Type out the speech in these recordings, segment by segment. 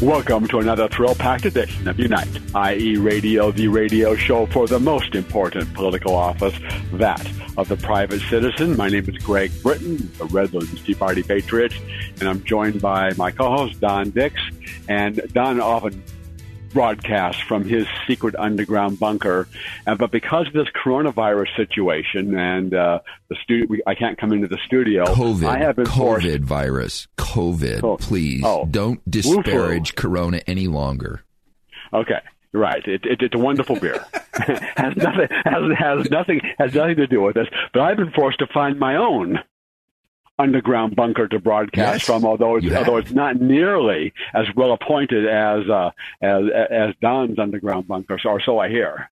Welcome to another thrill packed edition of Unite, IE, Radio, the radio show for the most important political office, that of the private citizen. My name is Greg Britton, the Redlands Tea Party Patriot, and I'm joined by my co host, Don Dix. And Don often broadcast from his secret underground bunker. Uh, but because of this coronavirus situation and uh, the studio, I can't come into the studio. COVID, I have been COVID forced. virus, COVID. Oh, Please oh. don't disparage Corona any longer. Okay. Right, it, it, it's a wonderful beer. has nothing has, has nothing has nothing to do with this. But I've been forced to find my own underground bunker to broadcast Yes, from, although it's, although it's not nearly as well appointed as uh, as as Don's underground bunker, or so I hear.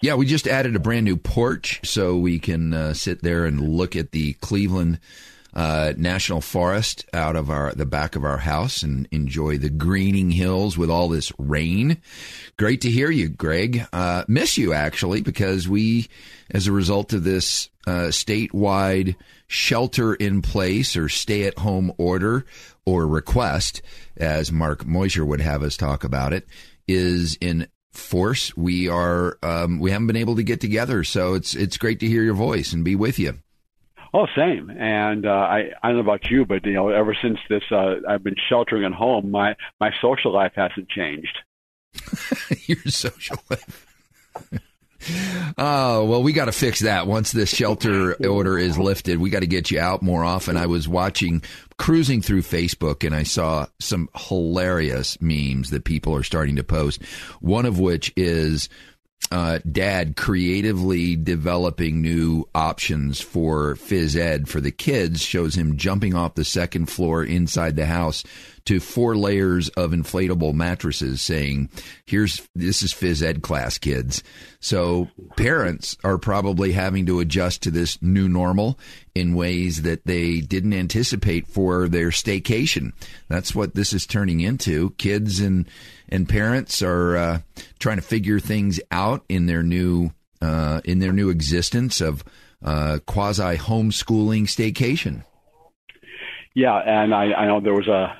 Yeah, we just added a brand new porch so we can uh, sit there and look at the Cleveland uh, National Forest out of our the back of our house and enjoy the greening hills with all this rain. Great to hear you, Greg. Uh, miss you actually because we, as a result of this uh, statewide shelter in place or stay at home order or request, as Mark Moisure would have us talk about it, is in force. We are um, we haven't been able to get together, so it's it's great to hear your voice and be with you. Oh, same. And uh, I I don't know about you, but you know, ever since this, uh, I've been sheltering at home. My my social life hasn't changed. your social life. Oh well, we got to fix that. Once this shelter order is lifted, we got to get you out more often. I was watching, cruising through Facebook, and I saw some hilarious memes that people are starting to post. One of which is uh, dad creatively developing new options for phys ed for the kids shows him jumping off the second floor inside the house to four layers of inflatable mattresses saying here's this is phys ed class kids. So parents are probably having to adjust to this new normal in ways that they didn't anticipate for their staycation. That's what this is turning into. Kids and and parents are uh, trying to figure things out in their new uh, in their new existence of uh, quasi homeschooling staycation. Yeah, and I, I know there was a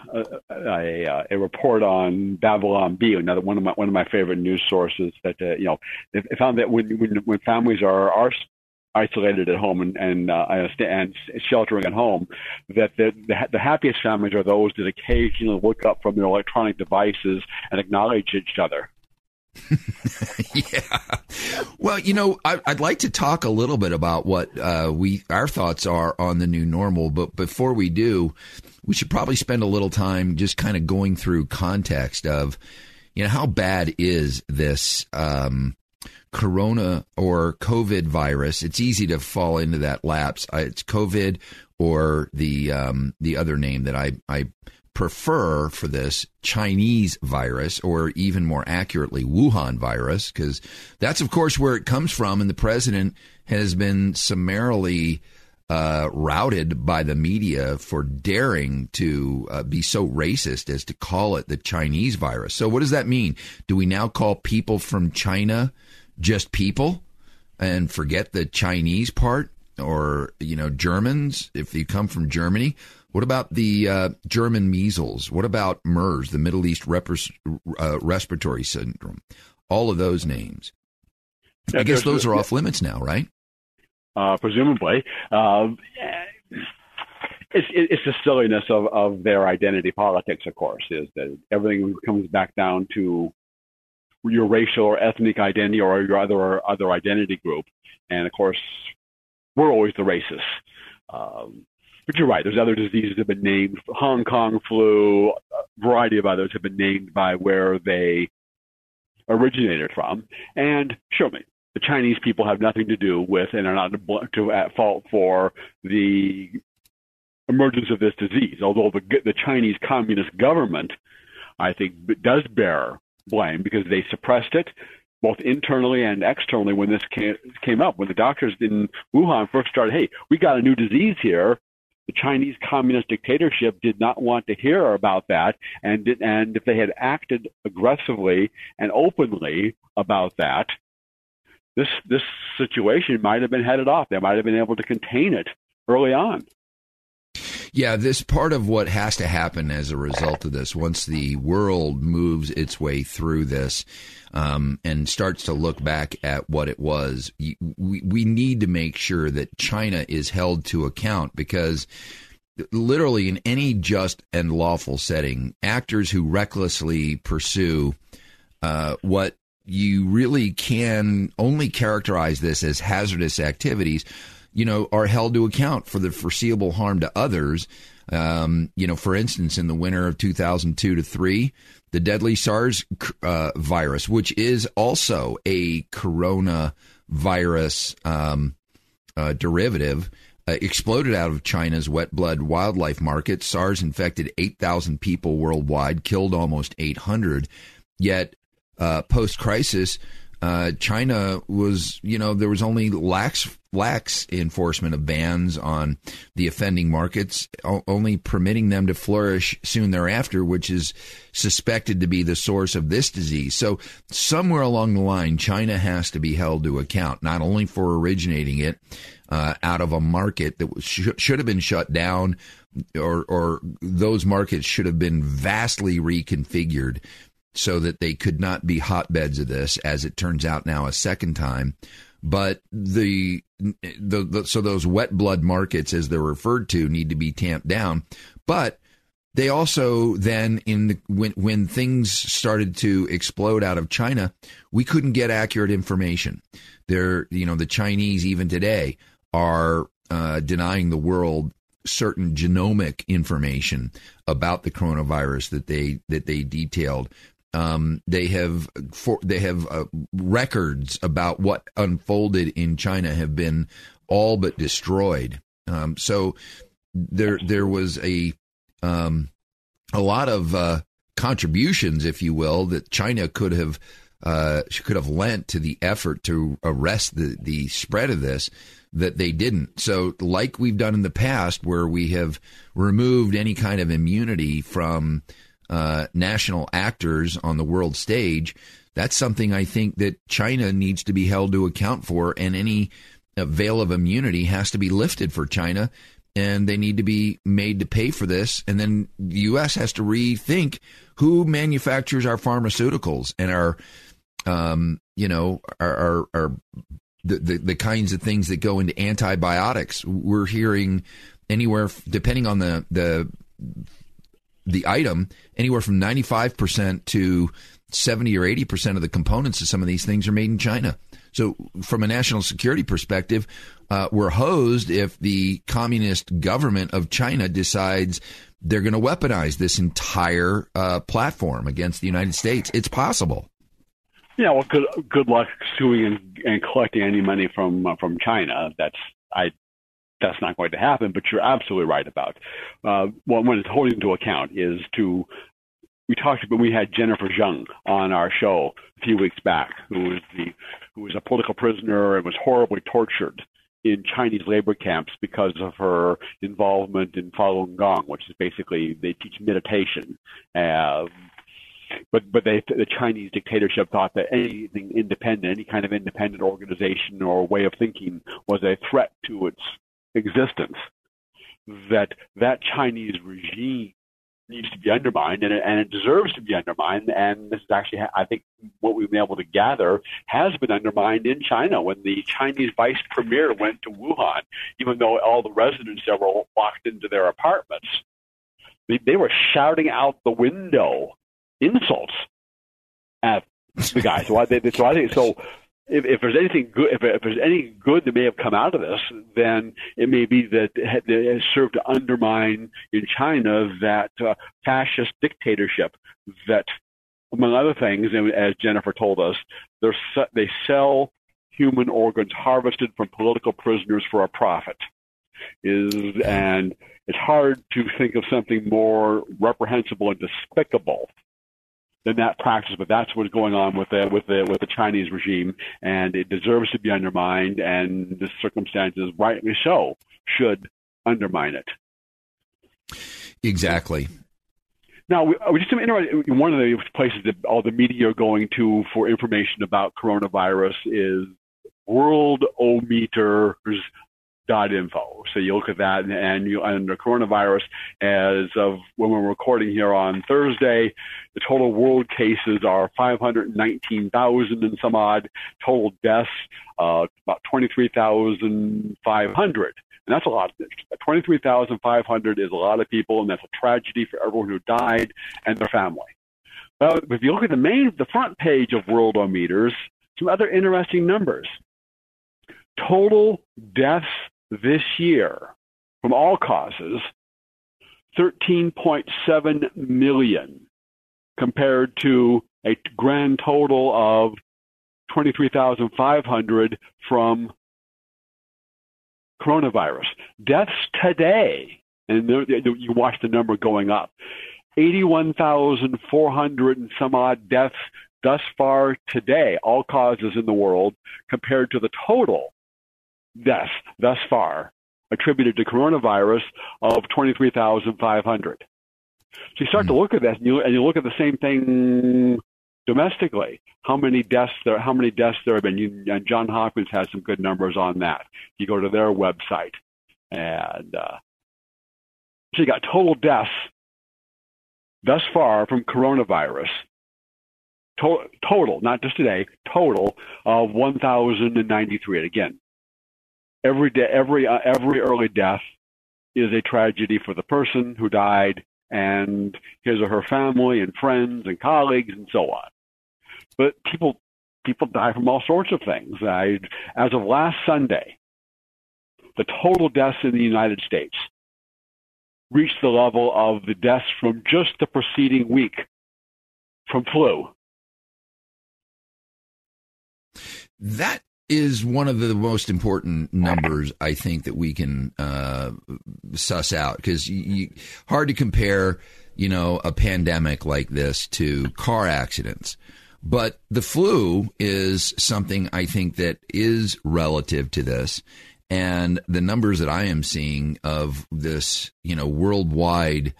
a, a a report on Babylon Bee, another one of my one of my favorite news sources. That uh, you know, they, they found that when when when families are are isolated at home and and uh, and sheltering at home, that the, the the happiest families are those that occasionally look up from their electronic devices and acknowledge each other. yeah. Well, you know, I, I'd like to talk a little bit about what uh, we our thoughts are on the new normal, but before we do, we should probably spend a little time just kind of going through context of, you know, how bad is this um, corona or COVID virus? It's easy to fall into that lapse. Uh, It's COVID or the um, the other name that I I prefer for this Chinese virus, or even more accurately, Wuhan virus, because that's, of course, where it comes from. And the president has been summarily uh, routed by the media for daring to uh, be so racist as to call it the Chinese virus. So, what does that mean? Do we now call people from China just people and forget the Chinese part? Or, you know, Germans, if you come from Germany, what about the uh, German measles? What about MERS, the Middle East Repres- uh, Respiratory Syndrome? All of those names. I guess those are off limits now, right? uh, presumably. Um, it's, it's the silliness of, of their identity politics, of course, is that everything comes back down to your racial or ethnic identity or your other other identity group, and of course, we're always the racists. Um, but you're right. There's other diseases that have been named. Hong Kong flu, a variety of others have been named by where they originated from. And show me, the Chinese people have nothing to do with and are not to at fault for the emergence of this disease. Although the the Chinese Communist government, I think, does bear blame because they suppressed it both internally and externally when this came, up. When the doctors in Wuhan first started, hey, we got a new disease here. The Chinese communist dictatorship did not want to hear about that, and and if they had acted aggressively and openly about that, this this situation might have been headed off. They might have been able to contain it early on. Yeah, this part of what has to happen as a result of this, once the world moves its way through this um, and starts to look back at what it was, we, we need to make sure that China is held to account because literally in any just and lawful setting, actors who recklessly pursue uh, what you really can only characterize this as hazardous activities you know, are held to account for the foreseeable harm to others. Um, you know, for instance, in the winter of 2002 to 3, the deadly SARS uh, virus, which is also a coronavirus um, uh, derivative, uh, exploded out of China's wet blood wildlife market. SARS infected 8,000 people worldwide, killed almost 800. Yet, uh, post crisis, uh, China was, you know, there was only lax lax enforcement of bans on the offending markets, only permitting them to flourish soon thereafter, which is suspected to be the source of this disease. So somewhere along the line, China has to be held to account, not only for originating it uh, out of a market that sh- should have been shut down, or, or those markets should have been vastly reconfigured so that they could not be hotbeds of this, as it turns out now a second time. But the, the, the so those wet blood markets, as they're referred to, need to be tamped down. But they also then in the, when when things started to explode out of China, we couldn't get accurate information. There, you know, the Chinese even today are uh, denying the world certain genomic information about the coronavirus that they that they detailed um, they have for, they have uh, records about what unfolded in China have been all but destroyed. Um, so there there was a um, a lot of uh, contributions, if you will, that China could have uh, could have lent to the effort to arrest the the spread of this that they didn't. So, like we've done in the past, where we have removed any kind of immunity from uh, national actors on the world stage, that's something I think that China needs to be held to account for, and any veil of immunity has to be lifted for China, and they need to be made to pay for this. And then the U.S. has to rethink who manufactures our pharmaceuticals and our, um, you know, our, our, our the, the, the kinds of things that go into antibiotics. We're hearing anywhere, depending on the the the item, anywhere from 95% to 70 or 80% of the components of some of these things are made in China. So, from a national security perspective, uh, we're hosed if the communist government of China decides they're going to weaponize this entire uh, platform against the United States. It's possible. Yeah, well, good good luck suing and, and collecting any money from uh, from China. That's I that's not going to happen. But you're absolutely right about uh, when it's holding into account is to we talked about we had Jennifer Zeng on our show a few weeks back, who was the who was a political prisoner and was horribly tortured in Chinese labor camps because of her involvement in Falun Gong, which is basically they teach meditation. Uh, but but they, the Chinese dictatorship thought that anything independent, any kind of independent organization or way of thinking, was a threat to its existence, that that Chinese regime needs to be undermined, and it, and it deserves to be undermined. And this is actually, I think, what we've been able to gather has been undermined in China. When the Chinese vice premier went to Wuhan, even though all the residents there were locked into their apartments, they, they were shouting out the window insults at the guy. So I, they, so I think so if, if there's anything good, if, if, there's any good that may have come out of this, then it may be that it has served to undermine in China that uh, fascist dictatorship that, among other things, as Jennifer told us, they sell human organs harvested from political prisoners for a profit. Is and it's hard to think of something more reprehensible and despicable than that practice, but that's what's going on with the with the with the Chinese regime, and it deserves to be undermined. And the circumstances, rightly so, should undermine it. Exactly. Now, we, uh, we just interested. One of the places that all the media are going to for information about coronavirus is worldometers dot info. So you look at that, and, you under coronavirus, as of when we're recording here on Thursday, the total world cases are 519,000 and some odd. Total deaths, uh, about 23,500. And that's a lot. 23,500 is a lot of people, and that's a tragedy for everyone who died and their family. Well, if you look at the main, the front page of Worldometers, some other interesting numbers. Total deaths this year from all causes, 13.7 million compared to a grand total of 23,500 from coronavirus. Deaths today, and you watch the number going up, 81,400 and some odd deaths thus far today, all causes in the world, compared to the total deaths thus far attributed to coronavirus of 23,500. So you start mm-hmm. to hmm. look at that, and you, and you look at the same thing domestically. How many deaths there? How many deaths there have been? You, and John Hopkins has some good numbers on that. You go to their website, and uh, so you got total deaths thus far from coronavirus. Total, total, not just today, total of 1,093. And again, every day, every uh, every early death is a tragedy for the person who died and his or her family and friends and colleagues and so on. But people people die from all sorts of things. I, as of last Sunday, the total deaths in the United States reached the level of the deaths from just the preceding week from flu. That is one of the most important numbers I think that we can uh, suss out because hard to compare, you know, a pandemic like this to car accidents. But the flu is something I think that is relative to this. And the numbers that I am seeing of this, you know, worldwide,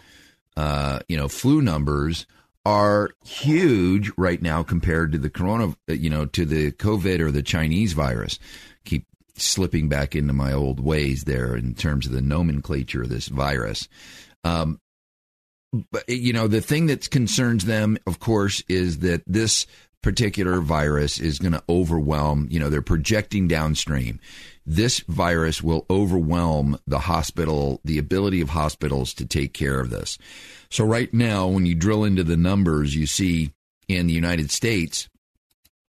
uh, you know, flu numbers are huge right now compared to the corona, you know, to the COVID or the Chinese virus. Keep slipping back into my old ways there in terms of the nomenclature of this virus. Um, but you know, the thing that concerns them, of course, is that this particular virus is going to overwhelm. You know, they're projecting downstream. This virus will overwhelm the hospital, the ability of hospitals to take care of this. So right now, when you drill into the numbers, you see in the United States,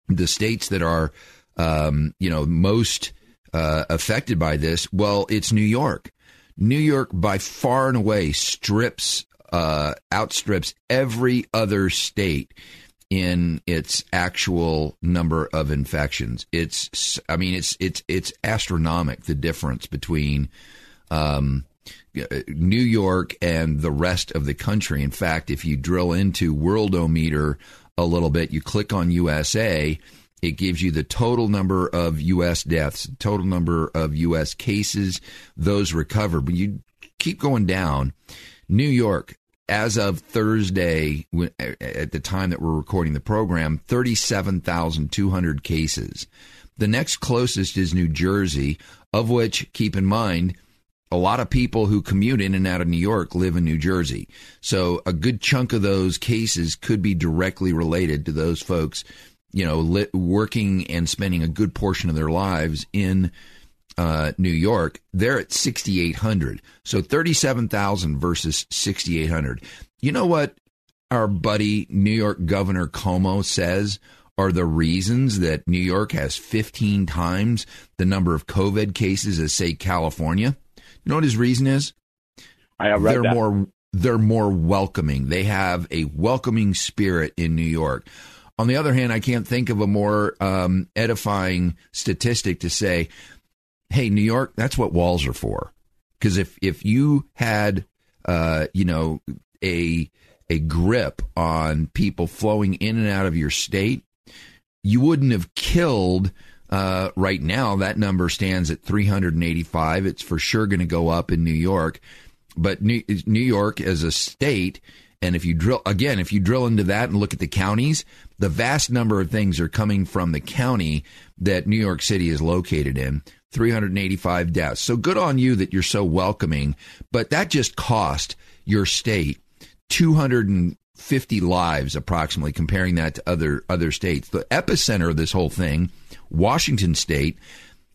the states that are, um, you know, most uh, affected by this. Well, it's New York. New York, by far and away, strips uh, outstrips every other state in its actual number of infections. It's, I mean, it's it's it's astronomic the difference between um, Uh, New York and the rest of the country. In fact, if you drill into Worldometer a little bit, you click on USA, it gives you the total number of U.S. deaths, total number of U.S. cases, those recovered. But you keep going down. New York, as of Thursday, at the time that we're recording the program, 37,200 cases. The next closest is New Jersey, of which, keep in mind, a lot of people who commute in and out of New York live in New Jersey. So a good chunk of those cases could be directly related to those folks, you know, lit, working and spending a good portion of their lives in uh, New York. They're at 6,800. So 37,000 versus 6,800. You know what our buddy New York Governor Cuomo says are the reasons that New York has 15 times the number of COVID cases as, say, California? You know what his reason is? I have read they're that. more they're more welcoming. They have a welcoming spirit in New York. On the other hand, I can't think of a more um, edifying statistic to say, "Hey, New York, that's what walls are for." Because if if you had, uh, you know, a a grip on people flowing in and out of your state, you wouldn't have killed. Uh, right now, that number stands at 385. It's for sure going to go up in New York, but New, New York as a state and if you drill again, if you drill into that and look at the counties, the vast number of things are coming from the county that New York City is located in. 385 deaths. So good on you that you're so welcoming, but that just cost your state 250 lives approximately comparing that to other other states. The epicenter of this whole thing, Washington state,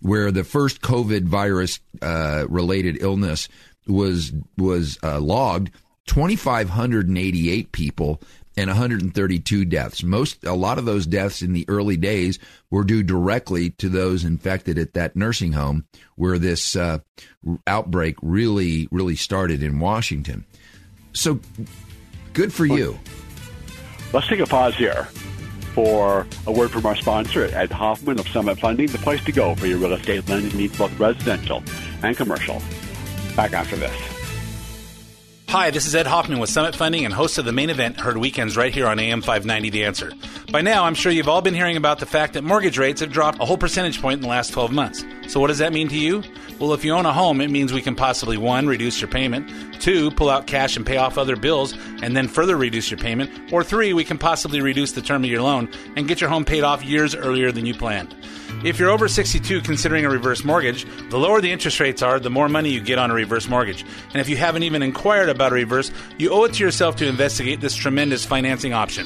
where the first COVID virus uh, related illness was was uh, logged 2,588 people and 132 deaths. Most, a lot of those deaths in the early days were due directly to those infected at that nursing home where this uh, outbreak really, really started in Washington. So, good for you. Let's take a pause here for a word from our sponsor, Ed Hoffman of Summit Funding, the place to go for your real estate lending needs, both residential and commercial. Back after this. Hi, this is Ed Hoffman with Summit Funding and host of the main event heard weekends right here on AM 590 The Answer. By now, I'm sure you've all been hearing about the fact that mortgage rates have dropped a whole percentage point in the last 12 months. So, what does that mean to you? Well, if you own a home, it means we can possibly one, reduce your payment, two, pull out cash and pay off other bills and then further reduce your payment, or three, we can possibly reduce the term of your loan and get your home paid off years earlier than you planned. If you're over 62 considering a reverse mortgage, the lower the interest rates are, the more money you get on a reverse mortgage. And if you haven't even inquired about a reverse, you owe it to yourself to investigate this tremendous financing option.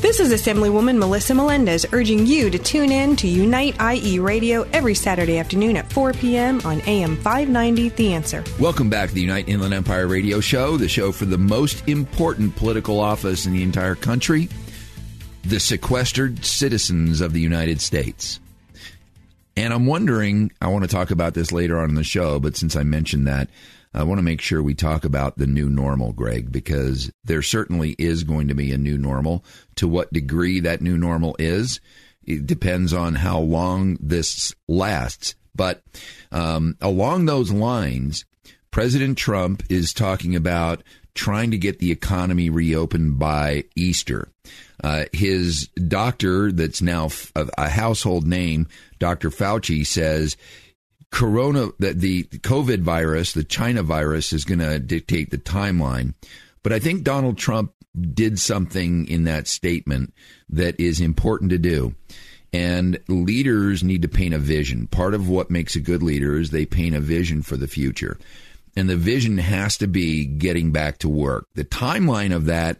This is Assemblywoman Melissa Melendez urging you to tune in to Unite IE Radio every Saturday afternoon at 4 p.m. on AM 590 The Answer. Welcome back to the Unite Inland Empire Radio Show, the show for the most important political office in the entire country the sequestered citizens of the United States. And I'm wondering, I want to talk about this later on in the show, but since I mentioned that, I want to make sure we talk about the new normal, Greg, because there certainly is going to be a new normal. To what degree that new normal is, it depends on how long this lasts. But um, along those lines, President Trump is talking about trying to get the economy reopened by Easter. Uh, his doctor, that's now a household name, Dr. Fauci, says corona that the COVID virus, the China virus, is going to dictate the timeline. But I think Donald Trump did something in that statement that is important to do. And leaders need to paint a vision. Part of what makes a good leader is they paint a vision for the future. And the vision has to be getting back to work. The timeline of that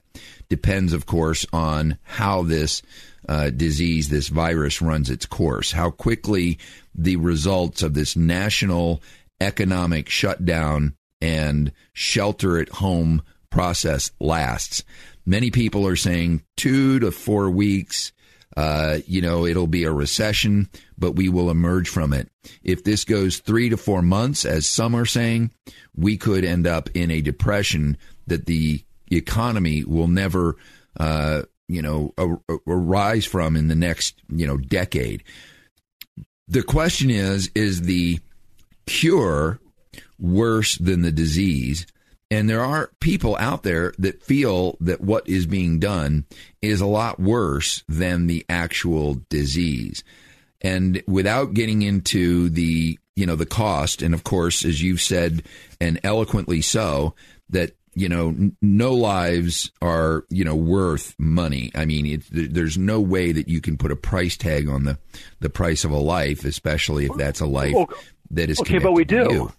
depends, of course, on how this uh, disease, this virus runs its course, how quickly the results of this national economic shutdown and shelter at home process lasts. Many people are saying two to four weeks. Uh, you know, it'll be a recession, but we will emerge from it. If this goes three to four months, as some are saying, we could end up in a depression that the economy will never, uh, you know, arise from in the next, you know, decade. The question is is the cure worse than the disease? And there are people out there that feel that what is being done is a lot worse than the actual disease. And without getting into the, you know, the cost, and of course, as you've said, and eloquently so, that you know, no lives are, you know, worth money. I mean, it, there's no way that you can put a price tag on the, the price of a life, especially if that's a life that is okay. But we do.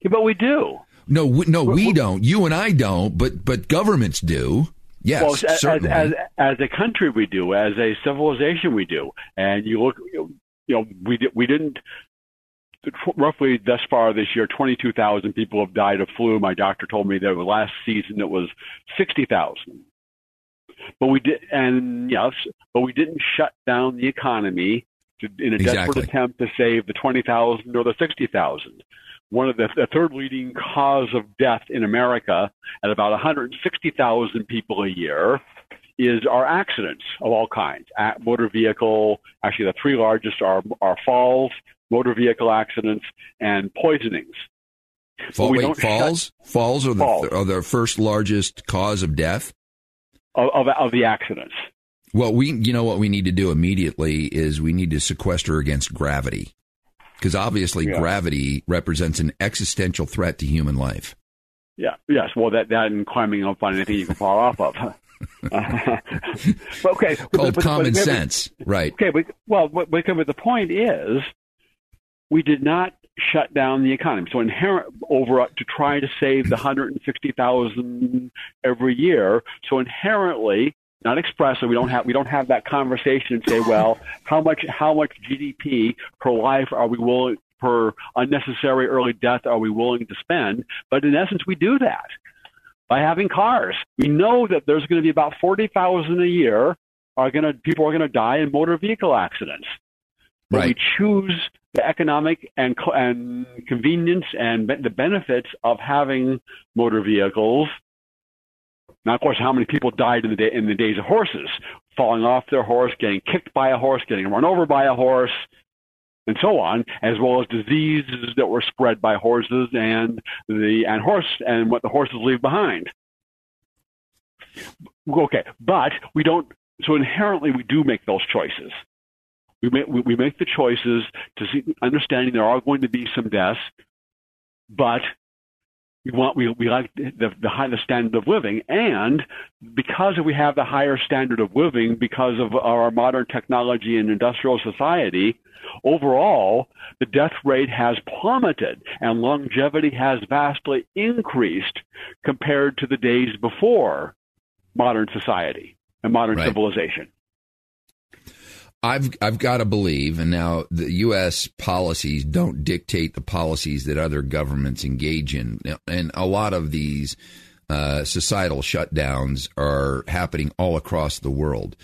Yeah, but we do. No, we, no, we don't. You and I don't. But but governments do. Yes, well, as, certainly. As, as, as a country, we do. As a civilization, we do. And you look, you know, we we didn't roughly thus far this year, 22,000 people have died of flu. My doctor told me that last season it was 60,000. But we did, and yes, but we didn't shut down the economy to, in a Exactly. desperate attempt to save the 20,000 or the 60,000. One of the, the third leading cause of death in America at about 160,000 people a year is our accidents of all kinds. at motor vehicle, actually the three largest are, are falls, motor vehicle accidents, and poisonings. Fall, wait, don't shut- falls? falls are the Falls. are the first largest cause of death. Of, of, of the accidents. Well, we you know what we need to do immediately is we need to sequester against gravity. Because obviously Yeah. gravity represents an existential threat to human life. Yeah, yes. Well, that that and climbing up on anything you can fall off of. okay, Called but- common but- sense. Right. Okay, but well, but, but but the point is, we did not shut down the economy. So inherent over uh, to try to save the 160,000 every year. So inherently, not expressly, we don't have we don't have that conversation and say, well, how much how much GDP per life are we willing per unnecessary early death are we willing to spend? But in essence, we do that by having cars. We know that there's going to be about 40,000 a year are going to people are going to die in motor vehicle accidents. But we Right. choose the economic and and convenience and the benefits of having motor vehicles. Now, of course, how many people died in the day in the days of horses, falling off their horse, getting kicked by a horse, getting run over by a horse, and so on, as well as diseases that were spread by horses and the and horse and what the horses leave behind. Okay, but we don't. So inherently, we do make those choices. We make we, make the choices to see, understanding there are going to be some deaths, but we want we, we like the the high the standard of living, and because we have the higher standard of living because of our modern technology and industrial society, overall the death rate has plummeted and longevity has vastly increased compared to the days before modern society and modern Right. civilization. I've I've got to believe, and now the U.S. policies don't dictate the policies that other governments engage in, and a lot of these uh, societal shutdowns are happening all across the world.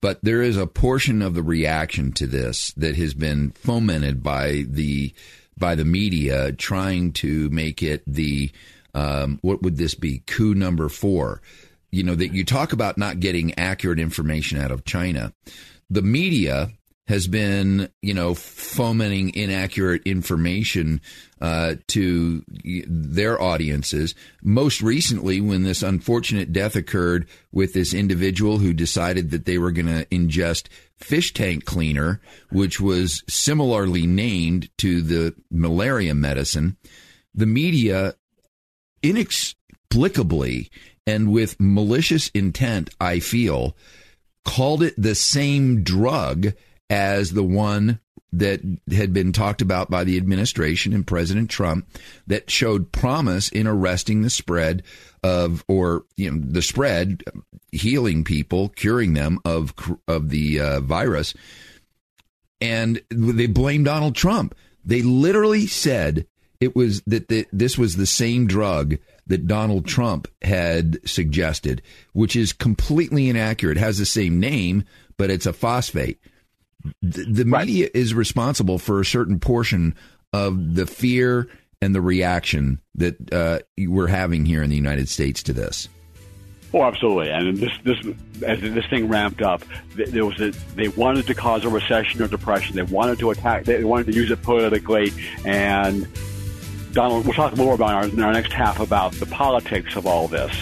But there is a portion of the reaction to this that has been fomented by the by the media, trying to make it the um, what would this be coup number four? You know that you talk about not getting accurate information out of China the media has been, you know, fomenting inaccurate information uh, to their audiences. Most recently, when this unfortunate death occurred with this individual who decided that they were going to ingest fish tank cleaner, which was similarly named to the malaria medicine, the media inexplicably and with malicious intent, I feel, called it the same drug as the one that had been talked about by the administration and President Trump that showed promise in arresting the spread of or you know the spread healing people curing them of of the uh, virus. And they blamed Donald Trump. They literally said it was that the, this was the same drug that Donald Trump had suggested, which is completely inaccurate. It has the same name, but it's a phosphate. The, the media is responsible for a certain portion of the fear and the reaction that uh, we're having here in the United States to this. Oh, absolutely. And this, this, as this thing ramped up, there was a, they wanted to cause a recession or depression. They wanted to attack. They wanted to use it politically. And Donald, we'll talk more about our, in our next half about the politics of all this.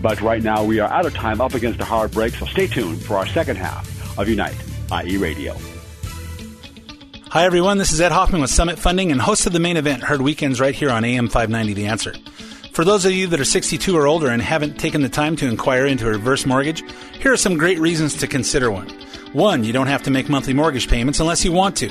But right now, we are out of time, up against a hard break. So stay tuned for our second half of Unite, IE Radio. Hi, everyone. This is Ed Hoffman with Summit Funding and host of the main event, heard weekends right here on AM 590 The Answer. For those of you that are 62 or older and haven't taken the time to inquire into a reverse mortgage, here are some great reasons to consider one. One, you don't have to make monthly mortgage payments unless you want to.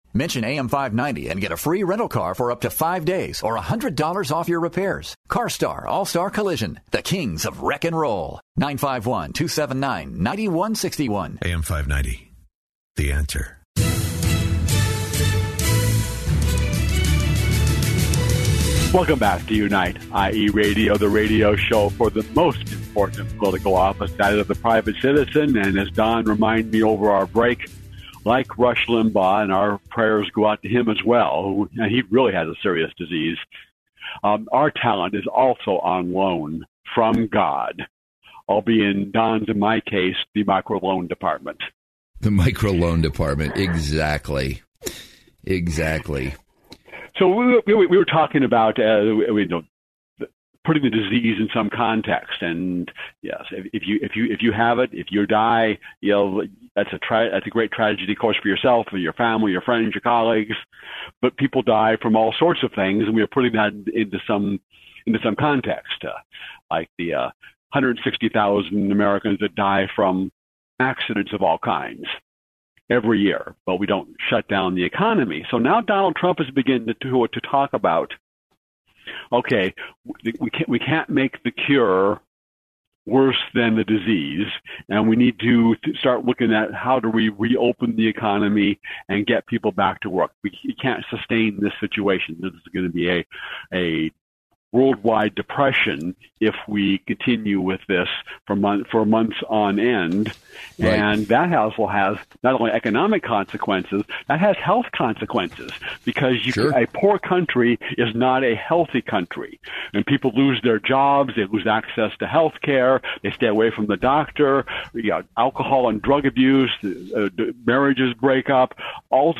Mention AM590 and get a free rental car for up to five days or $100 off your repairs. CarStar All Star Collision, the kings of wreck and roll. 951 279 9161. AM590. The answer. Welcome back to Unite, IE, Radio, the radio show for the most important political office, that of the private citizen. And as Don reminded me over our break, like Rush Limbaugh, and our prayers go out to him as well, and he really has a serious disease. Um, our talent is also on loan from God, albeit in Don's, in my case, the microloan department. The microloan department, exactly. Exactly. So we, we, we were talking about uh, we, you know, putting the disease in some context, and yes, if, if you if you if you have it, if you die, you know that's a tra- that's a great tragedy, of course, for yourself, for your family, your friends, your colleagues. But people die from all sorts of things, and we are putting that into some into some context, uh, like the uh, 160,000 Americans that die from accidents of all kinds every year, but we don't shut down the economy. So now Donald Trump is beginning to, to, to talk about, okay, we can't, we can't make the cure worse than the disease, and we need to start looking at how do we reopen the economy and get people back to work. We, can't sustain this situation. This is going to be a, a worldwide depression if we continue with this for month, for months on end. Right. And that also has not only economic consequences, that has health consequences because you, sure. a poor country is not a healthy country. And people lose their jobs, they lose access to health care, they stay away from the doctor, you got alcohol and drug abuse, uh, marriages break up, all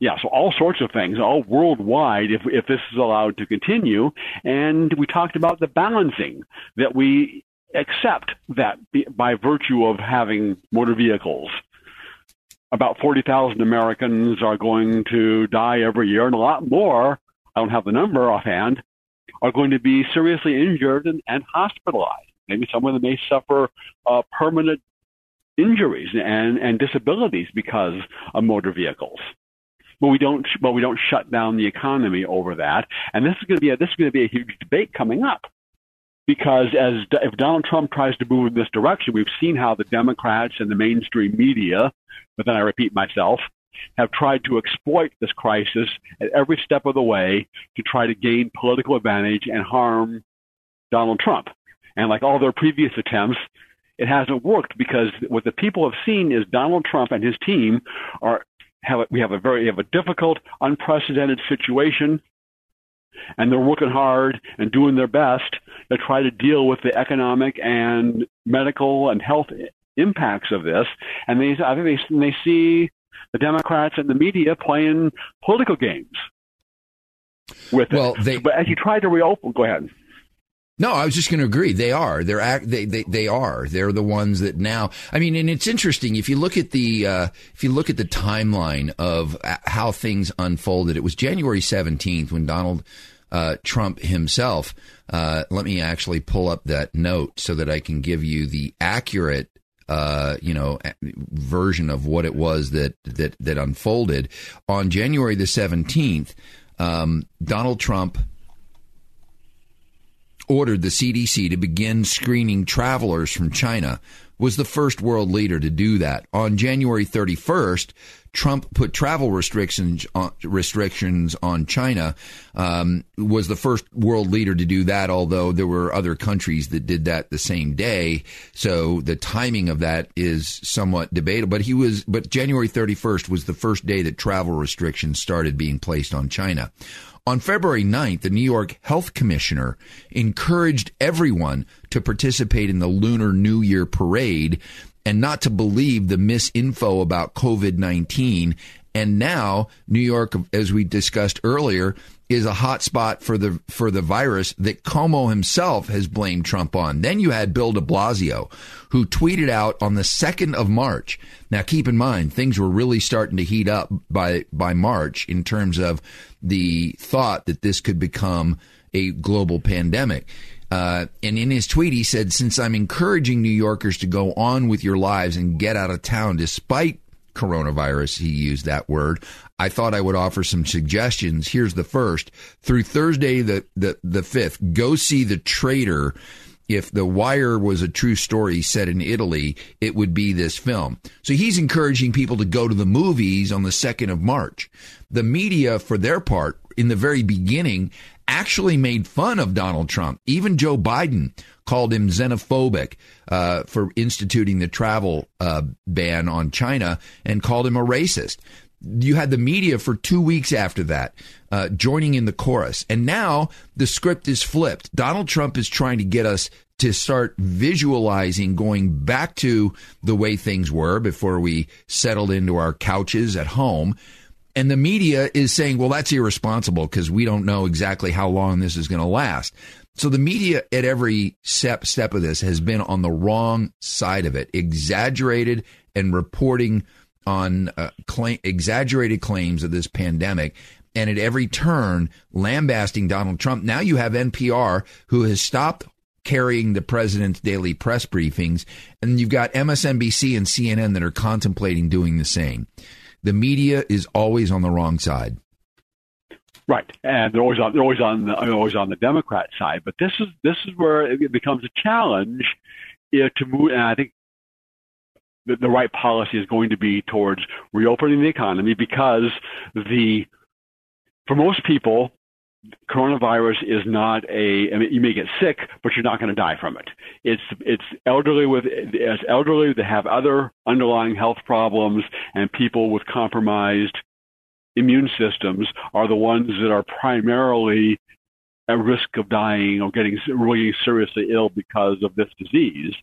yeah, so all sorts of things, all worldwide, if, if this is allowed to continue. And we talked about the balancing that we accept that by virtue of having motor vehicles. About 40,000 Americans are going to die every year, and a lot more, I don't have the number offhand, are going to be seriously injured and, and hospitalized. Maybe some of them may suffer uh, permanent injuries and, and disabilities because of motor vehicles but we don't but we don't shut down the economy over that. And this is going to be a, this is going to be a huge debate coming up because as if Donald Trump tries to move in this direction, we've seen how the Democrats and the mainstream media, but then I repeat myself, have tried to exploit this crisis at every step of the way to try to gain political advantage and harm Donald Trump. And like all their previous attempts, it hasn't worked because what the people have seen is Donald Trump and his team are have a, we have a very have a difficult, unprecedented situation, and they're working hard and doing their best to try to deal with the economic and medical and health impacts of this. And they, I think they, they see the Democrats and the media playing political games with well, it. They, but as you try to reopen, go ahead. No, I was just going to agree. They are. They're act, they, they they are. They're the ones that now. I mean, and it's interesting if you look at the uh, if you look at the timeline of how things unfolded. It was January seventeenth when Donald uh, Trump himself. Uh, let me actually pull up that note so that I can give you the accurate uh, you know, version of what it was that that that unfolded on January the seventeenth. Um, Donald Trump ordered the CDC to begin screening travelers from China, was the first world leader to do that. On January 31st, Trump put travel restrictions on, restrictions on China. Um, was the first world leader to do that, although there were other countries that did that the same day. So the timing of that is somewhat debatable. But he was, but January 31st was the first day that travel restrictions started being placed on China. On February 9th, the New York Health Commissioner encouraged everyone to participate in the Lunar New Year parade and not to believe the misinfo about COVID 19. And now, New York, as we discussed earlier, is a hotspot for the for the virus that Cuomo himself has blamed Trump on. Then you had Bill De Blasio, who tweeted out on the second of March. Now, keep in mind things were really starting to heat up by by March in terms of the thought that this could become a global pandemic. Uh, and in his tweet, he said, "Since I'm encouraging New Yorkers to go on with your lives and get out of town despite." Coronavirus, he used that word. I thought I would offer some suggestions. Here's the first. Through Thursday the the, the 5th, go see The Traitor. If The Wire was a true story set in Italy, it would be this film. So he's encouraging people to go to the movies on the 2nd of March. The media, for their part, in the very beginning, actually made fun of Donald Trump. Even Joe Biden called him xenophobic uh, for instituting the travel uh, ban on China and called him a racist you had the media for two weeks after that uh, joining in the chorus. And now the script is flipped. Donald Trump is trying to get us to start visualizing going back to the way things were before we settled into our couches at home. And the media is saying, well, that's irresponsible because we don't know exactly how long this is going to last. So the media at every step step of this has been on the wrong side of it, exaggerated and reporting on uh, claim, exaggerated claims of this pandemic and at every turn lambasting Donald Trump. Now you have NPR who has stopped carrying the president's daily press briefings, and you've got MSNBC and CNN that are contemplating doing the same. The media is always on the wrong side. Right, and they're always on they're always on the, always on the Democrat side. But this is this is where it becomes a challenge you know, to move. And I think the, the right policy is going to be towards reopening the economy because the for most people coronavirus is not a I mean you may get sick but you're not going to die from it it's it's elderly with it's elderly that have other underlying health problems and people with compromised immune systems are the ones that are primarily at risk of dying or getting really seriously ill because of this disease.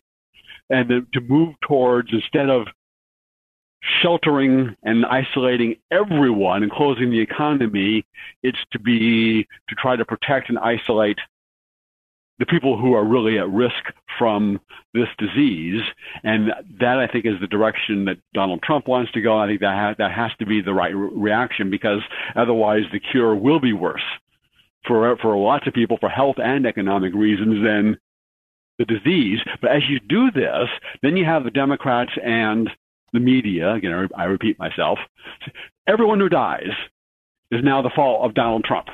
And to move towards instead of sheltering and isolating everyone and closing the economy, it's to be to try to protect and isolate the people who are really at risk from this disease. And that I think is the direction that Donald Trump wants to go. I think that ha- that has to be the right re- reaction because otherwise the cure will be worse for for lots of people for health and economic reasons than the disease. But as you do this, then you have the Democrats and the media. Again, I repeat myself. Everyone who dies is now the fault of Donald Trump.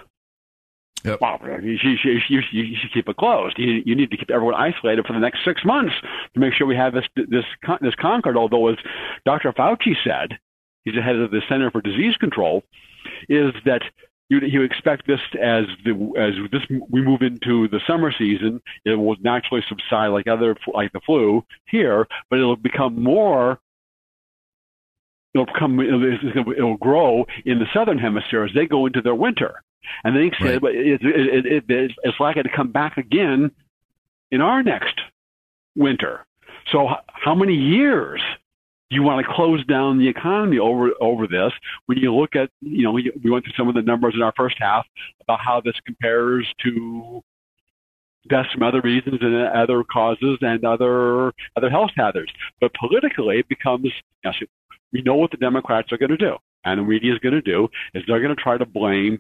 Yep. Wow, you, you, you, you, should keep it closed. You, you need to keep everyone isolated for the next six months to make sure we have this this this conquered. Although, as Dr. Fauci said, he's the head of the Center for Disease Control, is that you, you expect this as the as this we move into the summer season, it will naturally subside like other like the flu here, but it'll become more. It'll come. It'll, it'll grow in the southern hemisphere as they go into their winter, and then he said, right. it, it, it, it, it's likely to come back again in our next winter. So, how many years do you want to close down the economy over over this. When you look at, you know, we went through some of the numbers in our first half about how this compares to deaths from other reasons and uh, other causes and other other health hazards. But politically, it becomes you know, we know what the Democrats are going to do, and the media is going to do is they're going to try to blame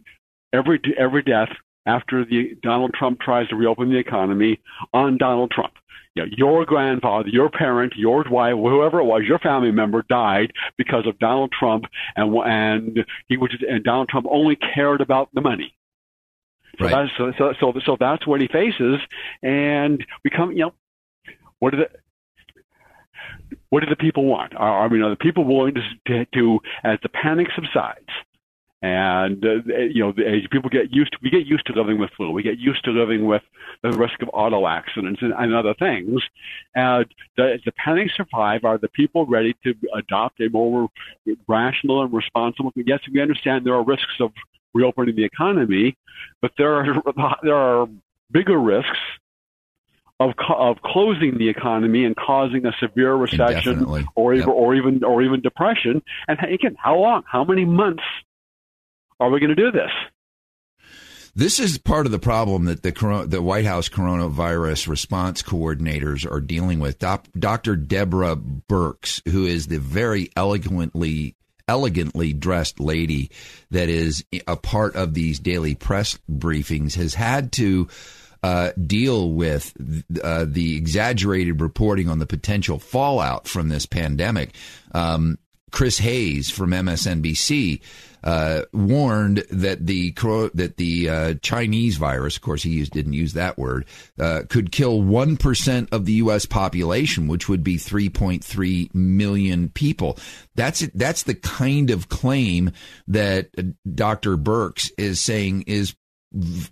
every every death after the Donald Trump tries to reopen the economy on Donald Trump you know, your grandfather, your parent, your wife, whoever it was, your family member died because of Donald Trump, and and he was and Donald Trump only cared about the money. So Right. that's so, so so so that's what he faces, and we come, you know, what do the what do the people want? Are, I mean, are the people willing to, to, to as the panic subsides, and uh, you know, as people get used to, we get used to living with flu, we get used to living with the risk of auto accidents and, and other things. And the, the panic survive, are the people ready to adopt a more rational and responsible? Yes, we understand there are risks of reopening the economy, but there are there are bigger risks of co- of closing the economy and causing a severe recession or even Yep. or even or even depression. And again, how long? How many months are we going to do this? This is part of the problem that the the White House coronavirus response coordinators are dealing with. Dr. Deborah Birx, who is the very elegantly elegantly dressed lady that is a part of these daily press briefings, has had to uh, deal with uh, the exaggerated reporting on the potential fallout from this pandemic. Um, Chris Hayes from MSNBC uh, warned that the that the uh, Chinese virus, of course, he used, didn't use that word, uh, could kill one percent of the U.S. population, which would be 3.3 million people. That's that's the kind of claim that uh, Dr. Birx is saying is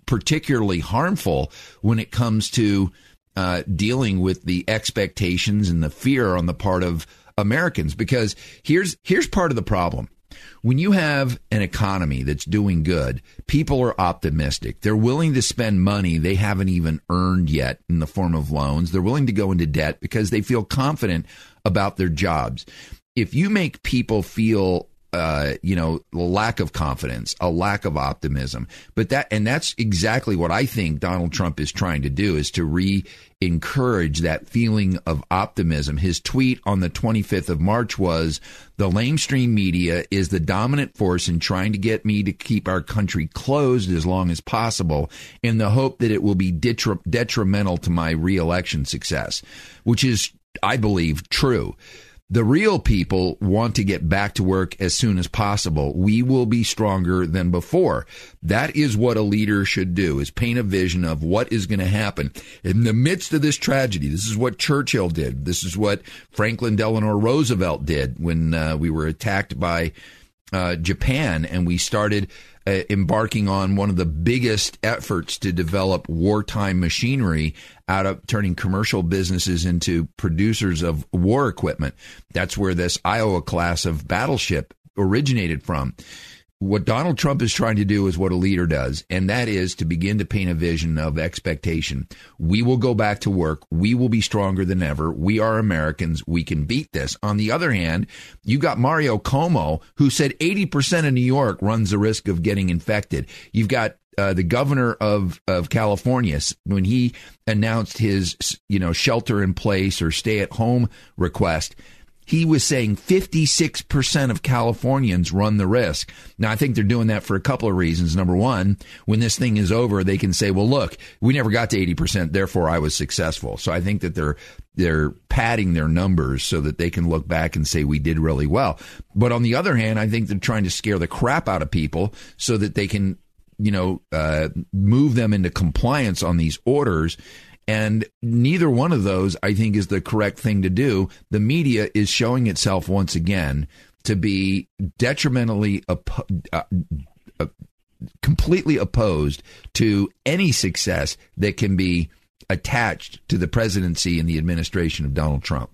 particularly harmful when it comes to uh, dealing with the expectations and the fear on the part of Americans. Because here's here's part of the problem. When you have an economy that's doing good, people are optimistic. They're willing to spend money they haven't even earned yet in the form of loans. They're willing to go into debt because they feel confident about their jobs. If you make people feel uh, you know, lack of confidence, a lack of optimism. But that, and that's exactly what I think Donald Trump is trying to do is to re encourage that feeling of optimism. His tweet on the 25th of March was the lamestream media is the dominant force in trying to get me to keep our country closed as long as possible in the hope that it will be detri- detrimental to my reelection success, which is, I believe, true. The real people want to get back to work as soon as possible. We will be stronger than before. That is what a leader should do is paint a vision of what is going to happen in the midst of this tragedy. This is what Churchill did. This is what Franklin Delano Roosevelt did when uh, we were attacked by uh, Japan and we started uh, embarking on one of the biggest efforts to develop wartime machinery out of turning commercial businesses into producers of war equipment. That's where this Iowa class of battleship originated from. What Donald Trump is trying to do is what a leader does, and that is to begin to paint a vision of expectation. We will go back to work. We will be stronger than ever. We are Americans. We can beat this. On the other hand, you got Mario Cuomo, who said 80% of New York runs the risk of getting infected. You've got uh, the governor of, of California, when he announced his, you know, shelter in place or stay at home request, he was saying 56% of Californians run the risk. Now, I think they're doing that for a couple of reasons. Number one, when this thing is over, they can say, well, look, we never got to 80%, therefore I was successful. So I think that they're, they're padding their numbers so that they can look back and say we did really well. But on the other hand, I think they're trying to scare the crap out of people so that they can, you know, uh, move them into compliance on these orders. And neither one of those, I think, is the correct thing to do. The media is showing itself once again to be detrimentally, uh, uh, completely opposed to any success that can be attached to the presidency and the administration of Donald Trump.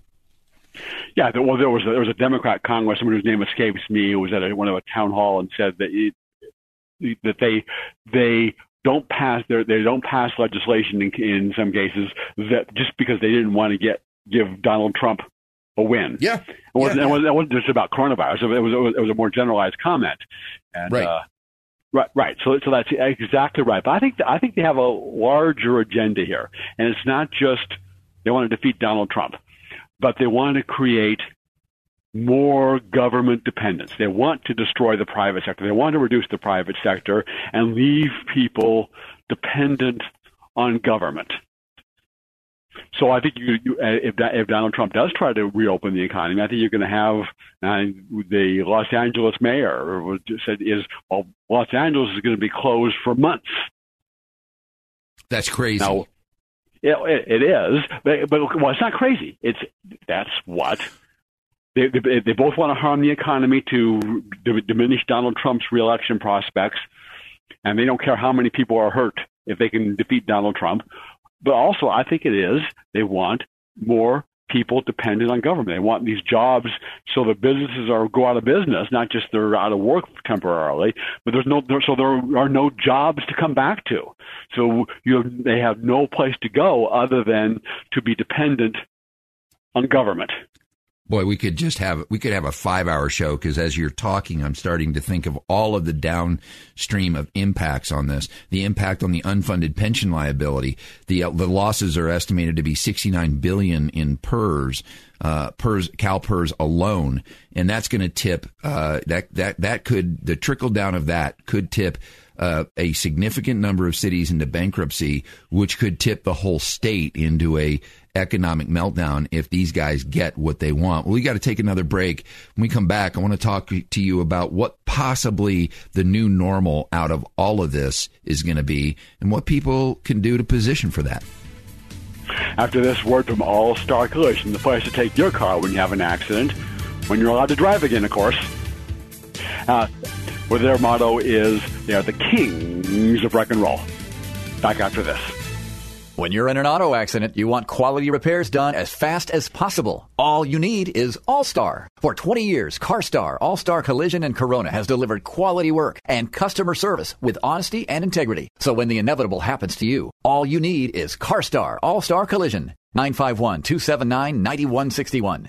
Yeah, well, there was a, there was a Democrat congressman whose name escapes me who was at a, one of a town hall and said that it, that they they don't pass their they don't pass legislation in, in some cases that just because they didn't want to get give Donald Trump a win. Yeah, it wasn't, yeah, it wasn't, it wasn't just about coronavirus. It was, it was it was a more generalized comment. And, Right. Uh, Right, right. So, so that's exactly right. But I think I think they have a larger agenda here, and it's not just they want to defeat Donald Trump, but they want to create more government dependence. They want to destroy the private sector. They want to reduce the private sector and leave people dependent on government. So I think you, you, if, if Donald Trump does try to reopen the economy, I think you're going to have uh, the Los Angeles mayor said is well, Los Angeles is going to be closed for months That's crazy. Now, it, it is, but, but well, it's not crazy. It's that's what they, they, they both want to harm the economy to d- diminish Donald Trump's reelection prospects, and they don't care how many people are hurt if they can defeat Donald Trump. But also, I think it is they want more people dependent on government. They want these jobs so the businesses are go out of business, not just they're out of work temporarily, but there's no there, so there are no jobs to come back to. So you have, they have no place to go other than to be dependent on government. Boy, we could just have we could have a five hour show because as you're talking, I'm starting to think of all of the downstream of impacts on this. The impact on the unfunded pension liability. The uh, the losses are estimated to be 69 billion in PERS, uh, PERS CalPERS alone, and that's going to tip uh, that that that could the trickle down of that could tip uh, a significant number of cities into bankruptcy, which could tip the whole state into a economic meltdown if these guys get what they want. Well, we got to take another break. When we come back, I want to talk to you about what possibly the new normal out of all of this is going to be and what people can do to position for that. After this word from All Star Collision, the place to take your car when you have an accident, when you're allowed to drive again, of course. Uh, where their motto is they are the kings of wreck and roll. Back after this. When you're in an auto accident, you want quality repairs done as fast as possible. All you need is All Star. For 20 years, CarStar, All Star Collision, and Corona has delivered quality work and customer service with honesty and integrity. So when the inevitable happens to you, all you need is CarStar, All Star Collision. 951 279 9161.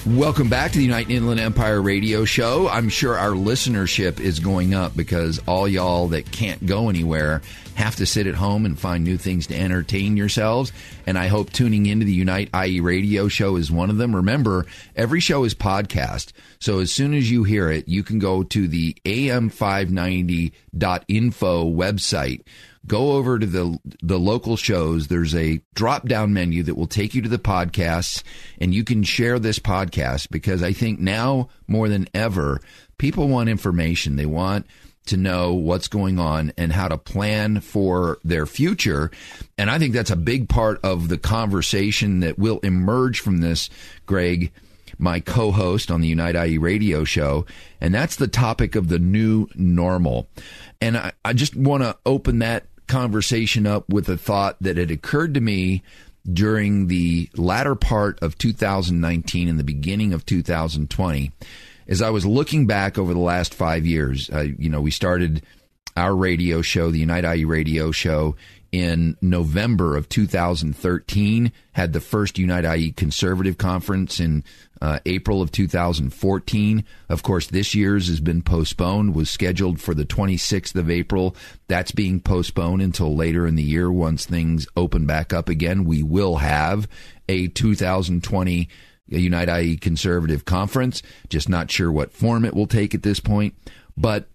Welcome back to the United Inland Empire radio show. I'm sure our listenership is going up because all y'all that can't go anywhere have to sit at home and find new things to entertain yourselves. And I hope tuning into the Unite IE radio show is one of them. Remember, every show is podcast. So as soon as you hear it, you can go to the am590.info website go over to the the local shows. There's a drop down menu that will take you to the podcasts, and you can share this podcast because I think now more than ever, people want information. They want to know what's going on and how to plan for their future. And I think that's a big part of the conversation that will emerge from this, Greg my co host on the Unite IE radio show, and that's the topic of the new normal. And I, I just want to open that conversation up with a thought that had occurred to me during the latter part of 2019 and the beginning of 2020 as I was looking back over the last five years. Uh, you know, we started our radio show, the Unite IE radio show, in November of 2013, had the first Unite IE conservative conference in uh, April of 2014. Of course, this year's has been postponed, was scheduled for the 26th of April. That's being postponed until later in the year once things open back up again. We will have a 2020 Unite IE conservative conference, just not sure what form it will take at this point. But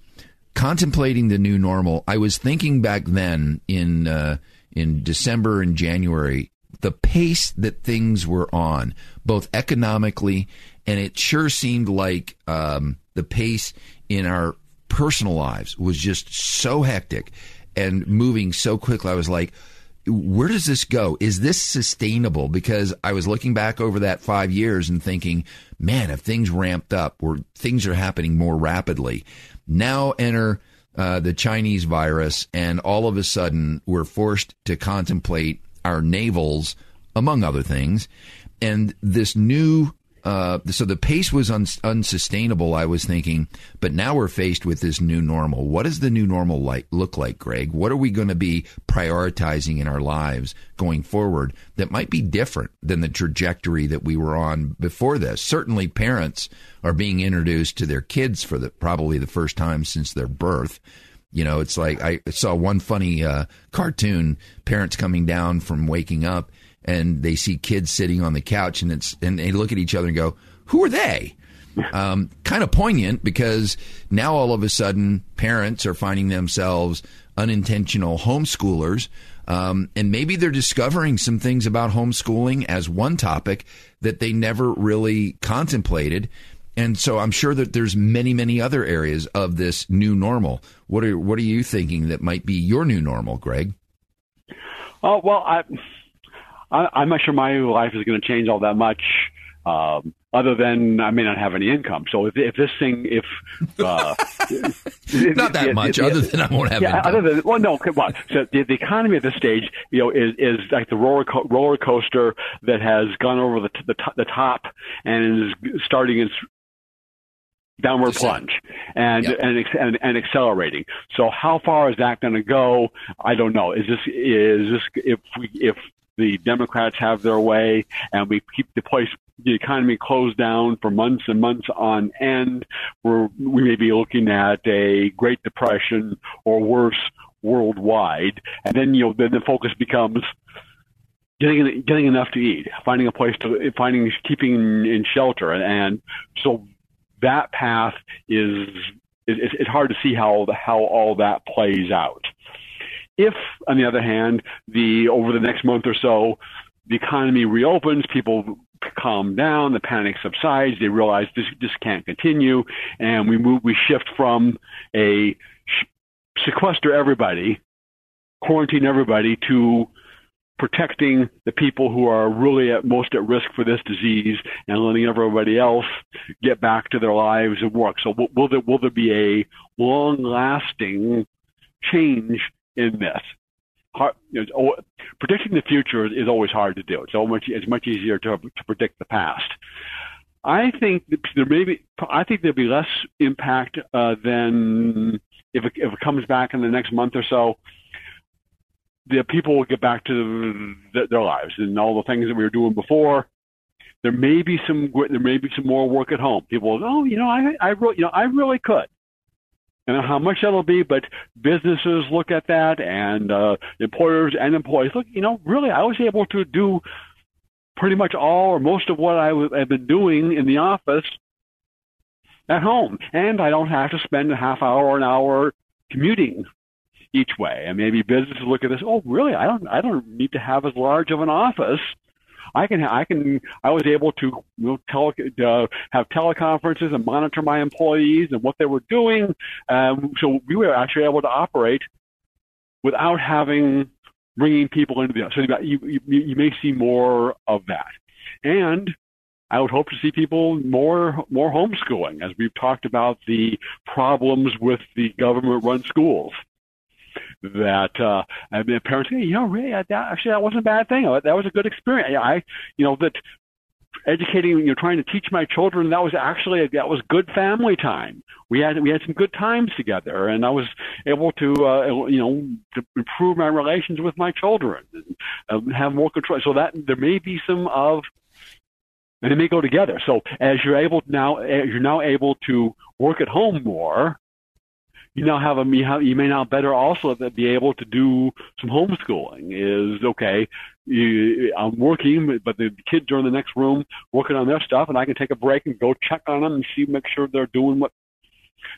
contemplating the new normal, I was thinking back then in uh, in December and January the pace that things were on, both economically and it sure seemed like um, the pace in our personal lives was just so hectic and moving so quickly. I was like, where does this go? Is this sustainable? Because I was looking back over that five years and thinking, man, if things ramped up or things are happening more rapidly, now enter uh, the Chinese virus, and all of a sudden we're forced to contemplate our navels, among other things. And this new, uh, so the pace was un- unsustainable, I was thinking, but now we're faced with this new normal. What does the new normal look like, Greg? What are we going to be prioritizing in our lives going forward that might be different than the trajectory that we were on before this? Certainly, parents are being introduced to their kids for the probably the first time since their birth. You know, it's like I saw one funny uh, cartoon, parents coming down from waking up, and they see kids sitting on the couch, and it's and they look at each other and go, "Who are they?" Um, kind of poignant because now all of a sudden parents are finding themselves unintentional homeschoolers. Um, and maybe they're discovering some things about homeschooling as one topic that they never really contemplated. And so I'm sure that there's many, many other areas of this new normal. What are what are you thinking that might be your new normal, Greg? Oh well, I, I I'm not sure my life is going to change all that much. Um, other than I may not have any income. So if, if this thing, if uh, not that much, other than I won't have yeah, income. other than well, no, come on. So the, the economy at this stage, you know, is is like the roller co- roller coaster that has gone over the the, the top and is starting its downward plunge and, Yep. and and and accelerating. So how far is that going to go? I don't know. Is this is this if we if the Democrats have their way and we keep the place the economy closed down for months and months on end, we're, we may be looking at a Great Depression or worse worldwide. And then you know then the focus becomes getting getting enough to eat, finding a place to finding keeping in shelter, and so that path is it, it's hard to see how how all that plays out. If, on the other hand, the over the next month or so, the economy reopens, people calm down, the panic subsides, they realize this this can't continue, and we move we shift from a sequester everybody, quarantine everybody to protecting the people who are really at most at risk for this disease and letting everybody else get back to their lives and work. So will, will there will there be a long lasting change in this? Hard, you know, predicting the future is always hard to do. It's so much it's much easier to to predict the past. I think there may be. I think there'll be less impact uh, than if it, if it comes back in the next month or so the people will get back to th- their lives and all the things that we were doing before. There may be some there may be some more work at home. People, will, oh, you know, I I really, you know, I really could. I don't know how much that'll be, but businesses look at that, and uh, employers and employees look. You know, really, I was able to do pretty much all or most of what I w- have been doing in the office at home, and I don't have to spend a half hour or an hour commuting each way. And maybe businesses look at this. Oh, really? I don't. I don't need to have as large of an office. I can. I can. I was able to you know, tele, uh, have teleconferences and monitor my employees and what they were doing. Um, so we were actually able to operate without having bringing people into the. So you, you you may see more of that, and I would hope to see people more more homeschooling, as we've talked about the problems with the government-run schools. That uh, I mean, parents, say, you know, really, that, actually, that wasn't a bad thing. That was a good experience. I, you know, that educating, you know, trying to teach my children, that was actually a, that was good family time. We had we had some good times together, and I was able to, uh, you know, to improve my relations with my children and um, have more control. So that there may be some of and they may go together. So as you're able now, as you're now able to work at home more, you now have a you, have, you may now better also be able to do some homeschooling. Is okay. You, I'm working, but the kids are in the next room working on their stuff, and I can take a break and go check on them and see, make sure they're doing what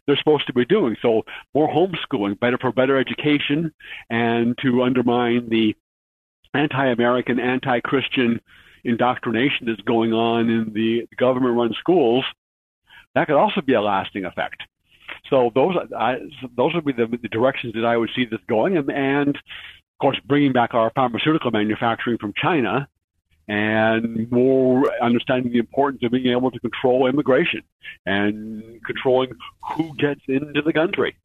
they're supposed to be doing. So more homeschooling, better for better education, and to undermine the anti-American, anti-Christian indoctrination that's going on in the government-run schools, that could also be a lasting effect. So those I, those would be the, the directions that I would see this going, and, and of course bringing back our pharmaceutical manufacturing from China, and more understanding the importance of being able to control immigration and controlling who gets into the country.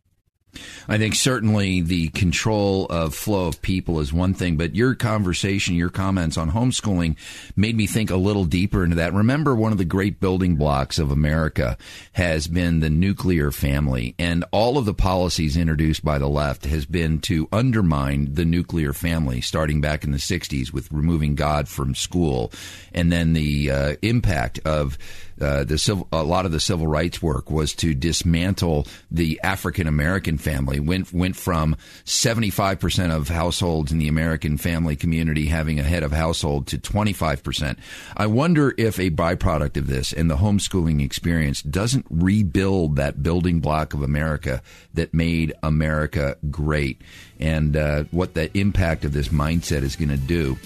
I think certainly the control of flow of people is one thing, but your conversation, your comments on homeschooling made me think a little deeper into that. Remember, one of the great building blocks of America has been the nuclear family, and all of the policies introduced by the left has been to undermine the nuclear family, starting back in the 60s with removing God from school, and then the uh, impact of uh, the civil, a lot of the civil rights work was to dismantle the African American family. went went from seventy five percent of households in the American family community having a head of household to twenty five percent. I wonder if a byproduct of this and the homeschooling experience doesn't rebuild that building block of America that made America great, and uh, what the impact of this mindset is going to do.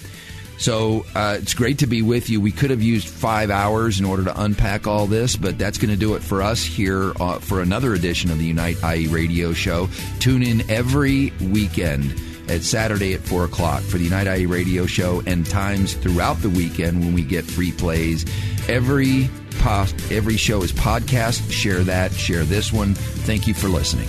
So uh, it's great to be with you. We could have used five hours in order to unpack all this, but that's going to do it for us here uh, for another edition of the Unite IE radio show. Tune in every weekend at Saturday at 4 o'clock for the Unite IE radio show and times throughout the weekend when we get free plays. Every, post, every show is podcast. Share that, share this one. Thank you for listening.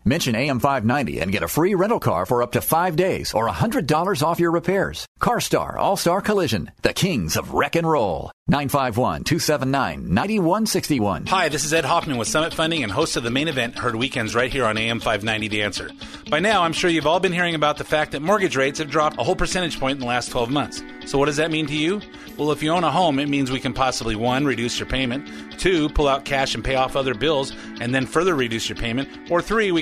Mention AM590 and get a free rental car for up to five days or $100 off your repairs. CarStar All-Star Collision, the kings of wreck and roll. 951-279-9161. Hi, this is Ed Hoffman with Summit Funding and host of the main event heard weekends right here on AM 590 The Answer. By now, I'm sure you've all been hearing about the fact that mortgage rates have dropped a whole percentage point in the last 12 months. So what does that mean to you? Well, if you own a home, it means we can possibly one, reduce your payment, two, pull out cash and pay off other bills and then further reduce your payment, or three, we